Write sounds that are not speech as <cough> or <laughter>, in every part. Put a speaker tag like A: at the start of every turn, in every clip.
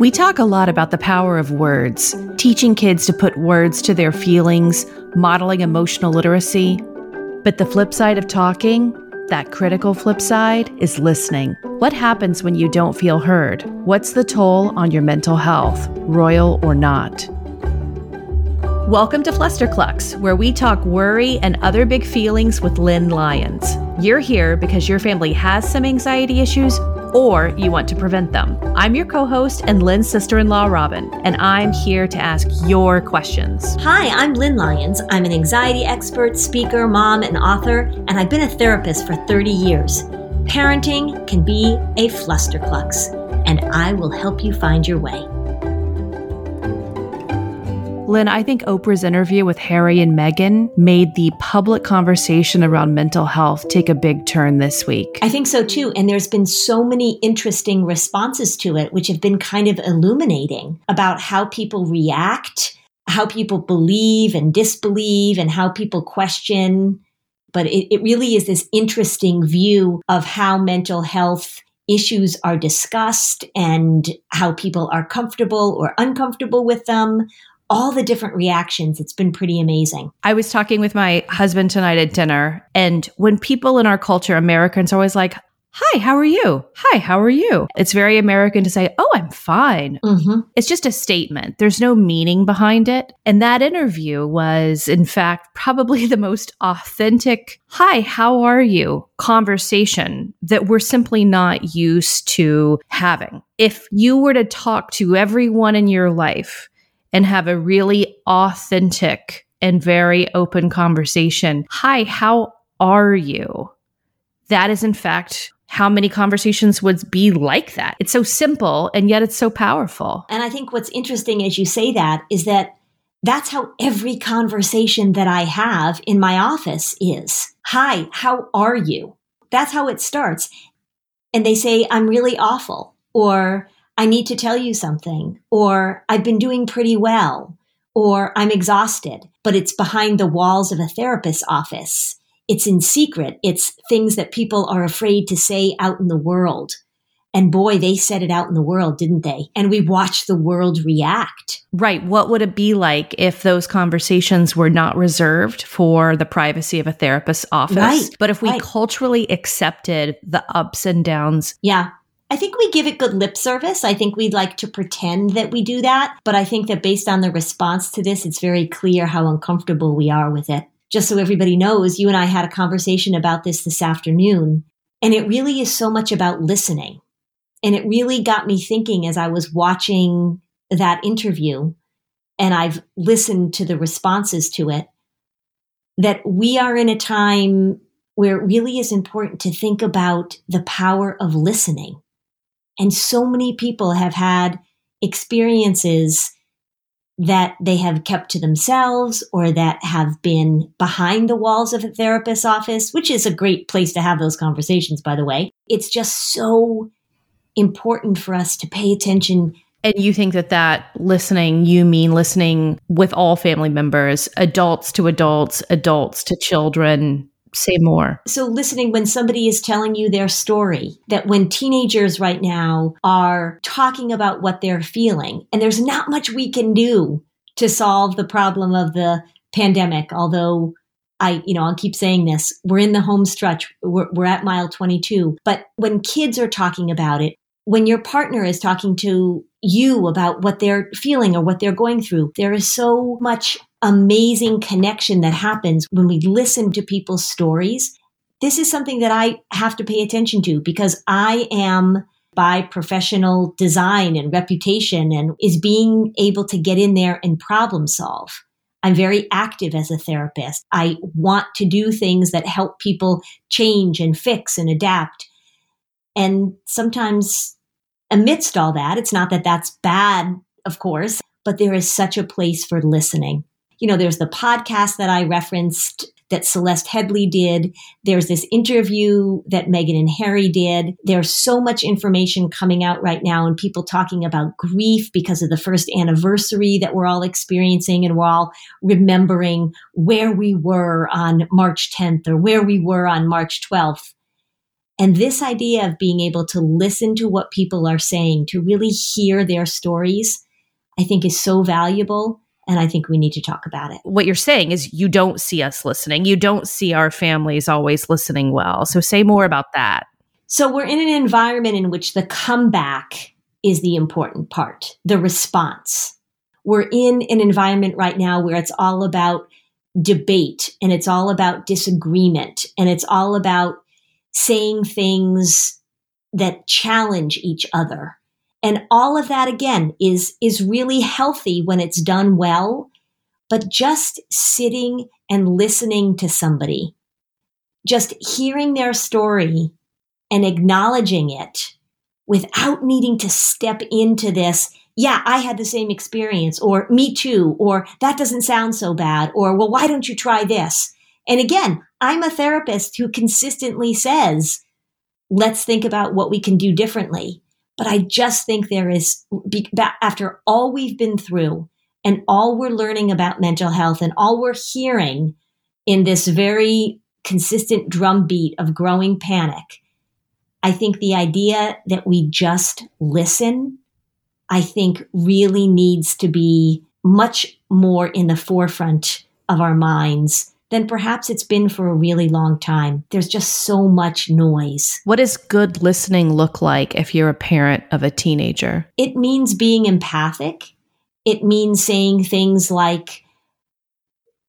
A: We talk a lot about the power of words, teaching kids to put words to their feelings, modeling emotional literacy. But the flip side of talking, that critical flip side, is listening. What happens when you don't feel heard? What's the toll on your mental health, royal or not? Welcome to Flusterclux, where we talk worry and other big feelings with Lynn Lyons. You're here because your family has some anxiety issues or you want to prevent them. I'm your co host and Lynn's sister in law, Robin, and I'm here to ask your questions.
B: Hi, I'm Lynn Lyons. I'm an anxiety expert, speaker, mom, and author, and I've been a therapist for 30 years. Parenting can be a flusterclux, and I will help you find your way.
A: Lynn, I think Oprah's interview with Harry and Meghan made the public conversation around mental health take a big turn this week.
B: I think so too. And there's been so many interesting responses to it, which have been kind of illuminating about how people react, how people believe and disbelieve, and how people question. But it, it really is this interesting view of how mental health issues are discussed and how people are comfortable or uncomfortable with them all the different reactions. It's been pretty amazing.
A: I was talking with my husband tonight at dinner, and when people in our culture, Americans, are always like, Hi, how are you? Hi, how are you? It's very American to say, Oh, I'm fine. Mm-hmm. It's just a statement. There's no meaning behind it. And that interview was, in fact, probably <laughs> the most authentic, Hi, how are you? conversation that we're simply not used to having. If you were to talk to everyone in your life and have a really authentic and very open conversation. Hi, how are you? That is, in fact, how many conversations would be like that. It's so simple and yet it's so powerful.
B: And I think what's interesting as you say that is that that's how every conversation that I have in my office is. Hi, how are you? That's how it starts. And they say, I'm really awful, or I need to tell you something, or I've been doing pretty well, or I'm exhausted, but it's behind the walls of a therapist's office. It's in secret. It's things that people are afraid to say out in the world. And boy, they said it out in the world, didn't they? And we watched the world react.
A: Right. What would it be like if those conversations were not reserved for the privacy of a therapist's office? Right. But if we right. culturally accepted the ups and downs.
B: Yeah. I think we give it good lip service. I think we'd like to pretend that we do that. But I think that based on the response to this, it's very clear how uncomfortable we are with it. Just so everybody knows, you and I had a conversation about this this afternoon. And it really is so much about listening. And it really got me thinking as I was watching that interview and I've listened to the responses to it that we are in a time where it really is important to think about the power of listening and so many people have had experiences that they have kept to themselves or that have been behind the walls of a therapist's office, which is a great place to have those conversations, by the way. It's just so important for us to pay attention.
A: And you think that that listening, you mean listening with all family members, adults to adults, adults to children, say more.
B: So, listening when somebody is telling you their story, that when teenagers right now are talking about what they're feeling, and there's not much we can do to solve the problem of the pandemic, although I, you know, I'll keep saying this. We're in the home stretch. We're, we're at mile 22. But when kids are talking about it, when your partner is talking to you about what they're feeling or what they're going through, there is so much amazing connection that happens when we listen to people's stories. This is something that I have to pay attention to because I am by professional design and reputation and is being able to get in there and problem solve. I'm very active as a therapist. I want to do things that help people change and fix and adapt. And sometimes amidst all that, it's not that that's bad, of course, but there is such a place for listening. You know, there's the podcast that I referenced that Celeste Headlee did. There's this interview that Meghan and Harry did. There's so much information coming out right now and people talking about grief because of the first anniversary that we're all experiencing and we're all remembering where we were on March 10th or where we were on March 12th. And this idea of being able to listen to what people are saying, to really hear their stories, I think is so valuable. And I think we need to talk about it.
A: What you're saying is you don't see us listening. You don't see our families always listening well. So say more about that.
B: So we're in an environment in which the comeback is the important part, the response. We're in an environment right now where it's all about debate and it's all about disagreement and it's all about saying things that challenge each other. And all of that again is, is really healthy when it's done well, but just sitting and listening to somebody, just hearing their story and acknowledging it without needing to step into this yeah, I had the same experience, or me too, or that doesn't sound so bad, or well, why don't you try this? And again, I'm a therapist who consistently says, let's think about what we can do differently. But I just think there is, after all we've been through and all we're learning about mental health and all we're hearing in this very consistent drumbeat of growing panic, I think the idea that we just listen I think really needs to be much more in the forefront of our minds than perhaps it's been for a really long time. There's just so much noise.
A: What does good listening look like if you're a parent of a teenager?
B: It means being empathic. It means saying things like,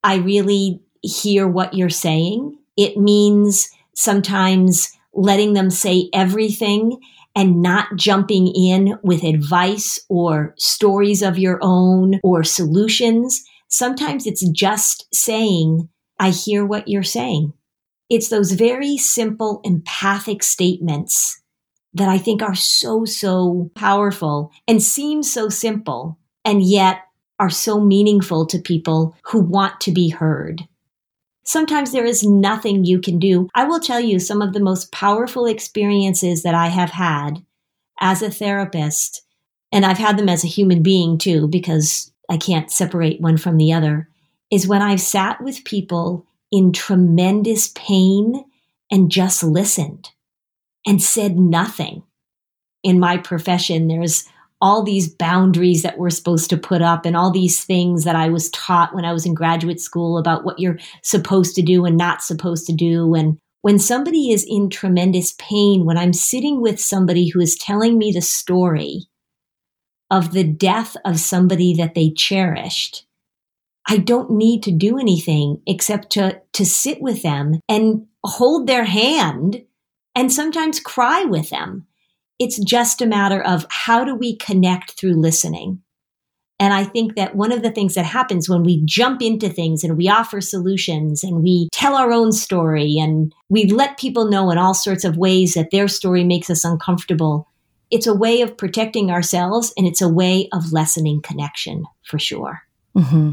B: I really hear what you're saying. It means sometimes letting them say everything and not jumping in with advice or stories of your own or solutions. Sometimes it's just saying, I hear what you're saying. It's those very simple empathic statements that I think are so, so powerful and seem so simple and yet are so meaningful to people who want to be heard. Sometimes there is nothing you can do. I will tell you some of the most powerful experiences that I have had as a therapist, and I've had them as a human being too, because I can't separate one from the other, is when I've sat with people in tremendous pain and just listened and said nothing. In my profession, there's all these boundaries that we're supposed to put up and all these things that I was taught when I was in graduate school about what you're supposed to do and not supposed to do. And when somebody is in tremendous pain, when I'm sitting with somebody who is telling me the story of the death of somebody that they cherished, I don't need to do anything except to, to sit with them and hold their hand and sometimes cry with them it's just a matter of how do we connect through listening? And I think that one of the things that happens when we jump into things and we offer solutions and we tell our own story and we let people know in all sorts of ways that their story makes us uncomfortable, it's a way of protecting ourselves and it's a way of lessening connection for sure. Mm-hmm.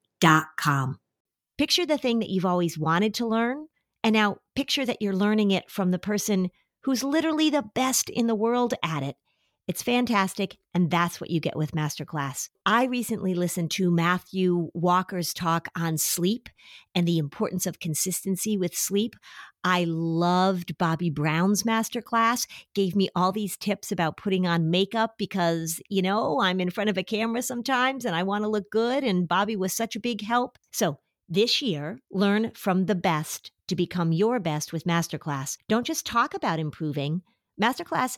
C: Picture the thing that you've always wanted to learn and now picture that you're learning it from the person who's literally the best in the world at it. It's fantastic, and that's what you get with Masterclass. I recently listened to Matthew Walker's talk on sleep and the importance of consistency with sleep. I loved Bobbi Brown's masterclass, gave me all these tips about putting on makeup because, you know, I'm in front of a camera sometimes and I want to look good, and Bobbi was such a big help. So, this year, learn from the best to become your best with Masterclass. Don't just talk about improving. Masterclass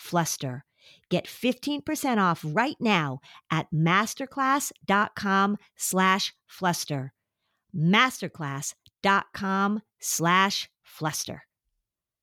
C: fluster. Get 15% off right now at masterclass.com slash fluster. Masterclass.com slash fluster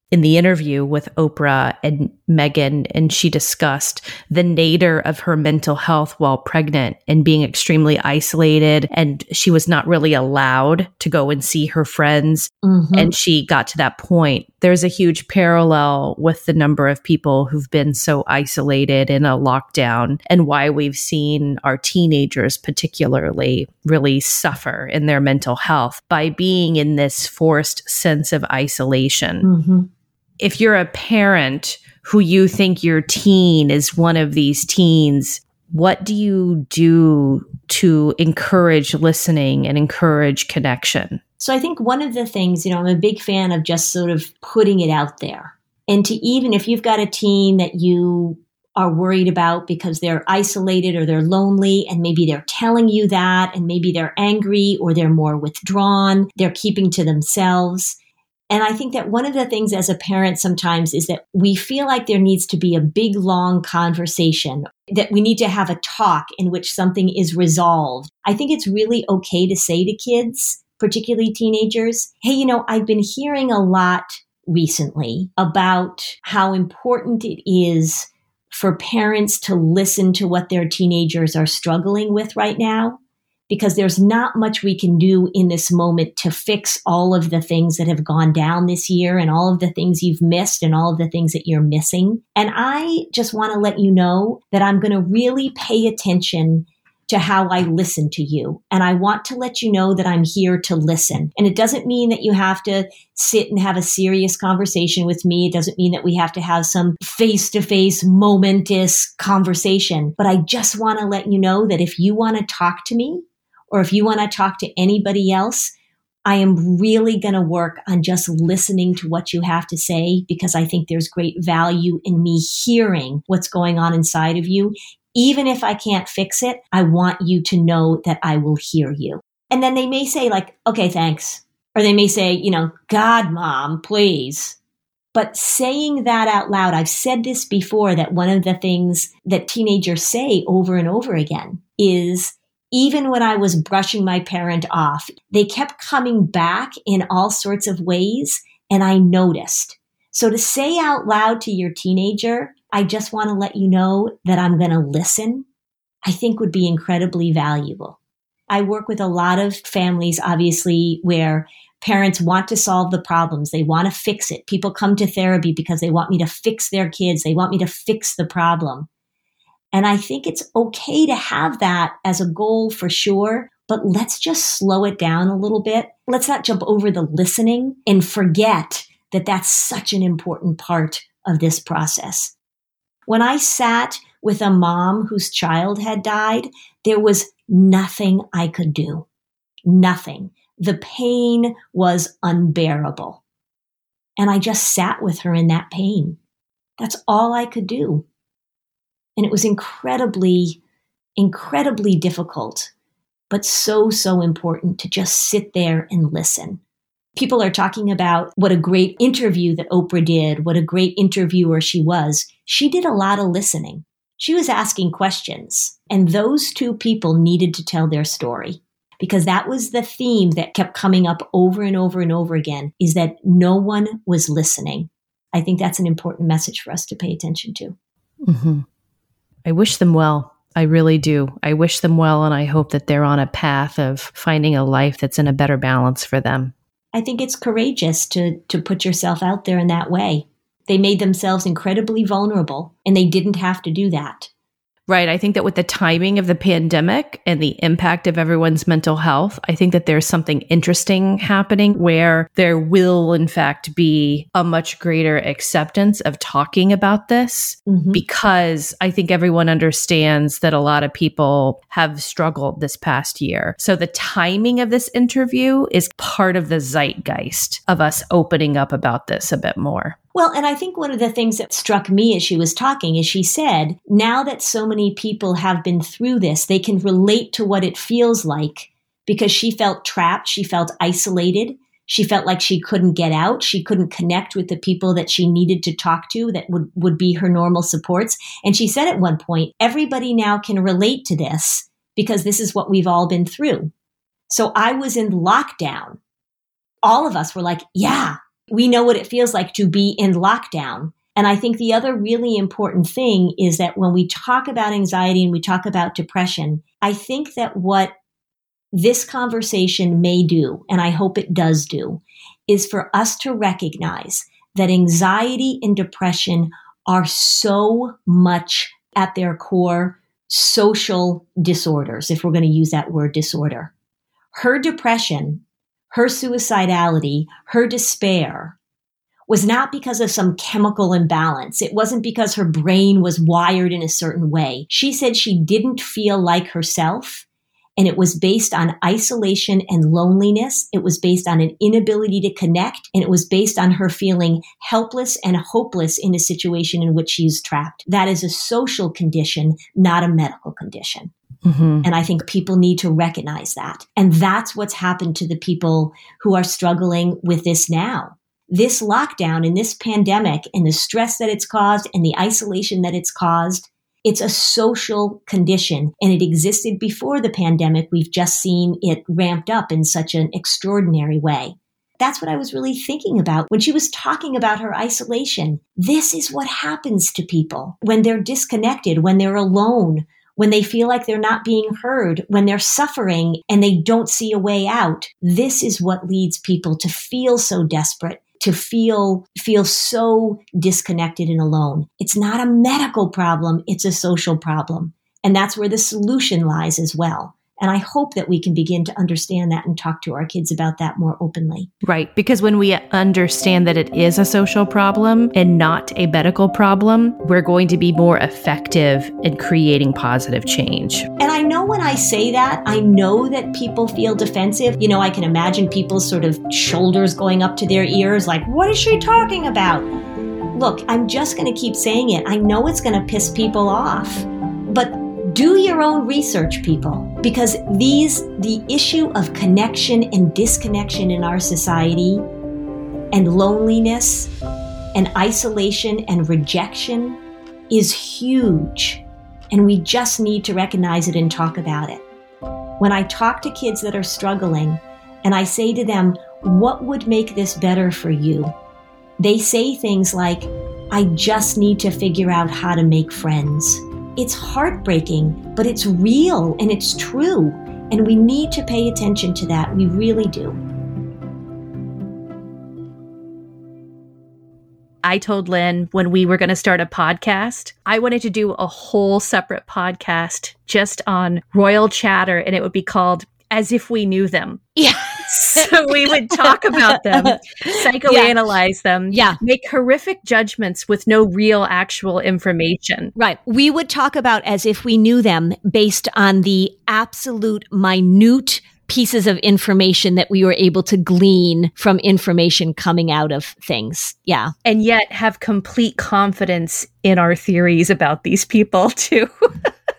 A: in the interview with Oprah and Meghan, and she discussed the nadir of her mental health while pregnant and being extremely isolated. And she was not really allowed to go and see her friends. Mm-hmm. And she got to that point. There's a huge parallel with the number of people who've been so isolated in a lockdown and why we've seen our teenagers, particularly, really suffer in their mental health by being in this forced sense of isolation. Mm-hmm if you're a parent who you think your teen is one of these teens, what do you do to encourage listening and encourage connection?
B: So I think one of the things, you know, I'm a big fan of just sort of putting it out there. And to even if you've got a teen that you are worried about because they're isolated or they're lonely and maybe they're telling you that and maybe they're angry or they're more withdrawn, they're keeping to themselves and I think that one of the things as a parent sometimes is that we feel like there needs to be a big, long conversation, that we need to have a talk in which something is resolved. I think it's really okay to say to kids, particularly teenagers, hey, you know, I've been hearing a lot recently about how important it is for parents to listen to what their teenagers are struggling with right now because there's not much we can do in this moment to fix all of the things that have gone down this year and all of the things you've missed and all of the things that you're missing. And I just want to let you know that I'm going to really pay attention to how I listen to you. And I want to let you know that I'm here to listen. And it doesn't mean that you have to sit and have a serious conversation with me. It doesn't mean that we have to have some face to face momentous conversation. But I just want to let you know that if you want to talk to me, or if you want to talk to anybody else, I am really going to work on just listening to what you have to say because I think there's great value in me hearing what's going on inside of you. Even if I can't fix it, I want you to know that I will hear you. And then they may say, like, okay, thanks. Or they may say, you know, God, mom, please. But saying that out loud, I've said this before that one of the things that teenagers say over and over again is, even when I was brushing my parent off, they kept coming back in all sorts of ways, and I noticed. So to say out loud to your teenager, I just want to let you know that I'm going to listen, I think would be incredibly valuable. I work with a lot of families, obviously, where parents want to solve the problems. They want to fix it. People come to therapy because they want me to fix their kids. They want me to fix the problem. And I think it's okay to have that as a goal for sure, but let's just slow it down a little bit. Let's not jump over the listening and forget that that's such an important part of this process. When I sat with a mom whose child had died, there was nothing I could do. Nothing. The pain was unbearable. And I just sat with her in that pain. That's all I could do. And it was incredibly, incredibly difficult, but so, so important to just sit there and listen. People are talking about what a great interview that Oprah did, what a great interviewer she was. She did a lot of listening. She was asking questions, and those two people needed to tell their story because that was the theme that kept coming up over and over and over again is that no one was listening. I think that's an important message for us to pay attention to.
A: Mm-hmm. I wish them well. I really do. I wish them well, and I hope that they're on a path of finding a life that's in a better balance for them.
B: I think it's courageous to to put yourself out there in that way. They made themselves incredibly vulnerable, and they didn't have to do that.
A: Right. I think that with the timing of the pandemic and the impact of everyone's mental health, I think that there's something interesting happening where there will, in fact, be a much greater acceptance of talking about this mm-hmm. because I think everyone understands that a lot of people have struggled this past year. So the timing of this interview is part of the zeitgeist of us opening up about this a bit more.
B: Well, and I think one of the things that struck me as she was talking is she said, now that so many people have been through this, they can relate to what it feels like because she felt trapped, she felt isolated. She felt like she couldn't get out. She couldn't connect with the people that she needed to talk to that would, would be her normal supports. And she said at one point, everybody now can relate to this because this is what we've all been through. So I was in lockdown. All of us were like, yeah, we know what it feels like to be in lockdown. And I think the other really important thing is that when we talk about anxiety and we talk about depression, I think that what this conversation may do, and I hope it does do, is for us to recognize that anxiety and depression are so much at their core social disorders, if we're going to use that word disorder. Her depression her suicidality, her despair was not because of some chemical imbalance. It wasn't because her brain was wired in a certain way. She said she didn't feel like herself. And it was based on isolation and loneliness. It was based on an inability to connect. And it was based on her feeling helpless and hopeless in a situation in which she's trapped. That is a social condition, not a medical condition. Mm-hmm. And I think people need to recognize that. And that's what's happened to the people who are struggling with this now. This lockdown and this pandemic and the stress that it's caused and the isolation that it's caused, it's a social condition and it existed before the pandemic. We've just seen it ramped up in such an extraordinary way. That's what I was really thinking about when she was talking about her isolation. This is what happens to people when they're disconnected, when they're alone, when they feel like they're not being heard, when they're suffering and they don't see a way out. This is what leads people to feel so desperate to feel feel so disconnected and alone. It's not a medical problem, it's a social problem. And that's where the solution lies as well. And I hope that we can begin to understand that and talk to our kids about that more openly.
A: Right. Because when we understand that it is a social problem and not a medical problem, we're going to be more effective in creating positive change.
B: And I know when I say that, I know that people feel defensive. You know, I can imagine people's sort of shoulders going up to their ears, like, what is she talking about? Look, I'm just going to keep saying it. I know it's going to piss people off. But do your own research, people, because these, the issue of connection and disconnection in our society, and loneliness, and isolation and rejection is huge. And we just need to recognize it and talk about it. When I talk to kids that are struggling and I say to them, What would make this better for you?
D: they say things like, I just need to figure out how to make friends. It's heartbreaking, but it's real and it's true. And we need to pay attention to that. We really do.
A: I told Lynn when we were going to start a podcast, I wanted to do a whole separate podcast just on royal chatter, and it would be called As If We Knew Them.
B: Yeah. <laughs>
A: so we would talk about them, <laughs> psychoanalyze yeah. them,
B: yeah.
A: make horrific judgments with no real actual information.
B: Right. We would talk about as if we knew them based on the absolute minute pieces of information that we were able to glean from information coming out of things. Yeah.
A: And yet have complete confidence in our theories about these people <laughs> too.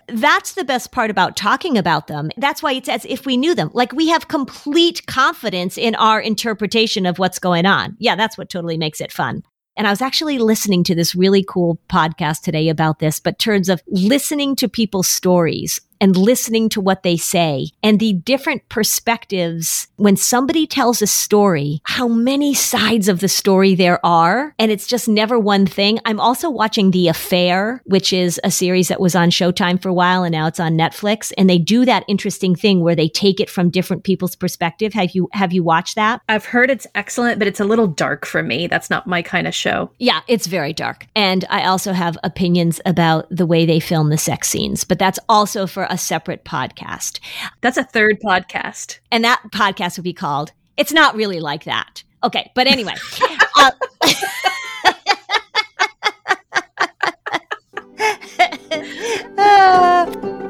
B: That's the best part about talking about them. That's why it's as if we knew them. Like we have complete confidence in our interpretation of what's going on. Yeah, that's what totally makes it fun. And I was actually listening to this really cool podcast today about this, but terms of listening to people's stories and listening to what they say and the different perspectives when somebody tells a story, how many sides of the story there are. And it's just never one thing. I'm also watching The Affair, which is a series that was on Showtime for a while and now it's on Netflix. And they do that interesting thing where they take it from different people's perspective. Have you, have you watched that?
A: I've heard it's excellent, but it's a little dark for me. That's not my kind of show.
B: Yeah, it's very dark. And I also have opinions about the way they film the sex scenes, but that's also for a separate podcast.
A: That's a third podcast.
B: And that podcast would be called It's Not Really Like That. Okay, but anyway. <laughs> uh, <laughs>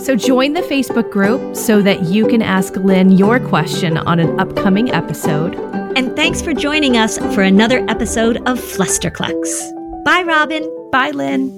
A: So join the Facebook group so that you can ask Lynn your question on an upcoming episode.
B: And thanks for joining us for another episode of Flusterclux. Bye, Robin.
A: Bye, Lynn.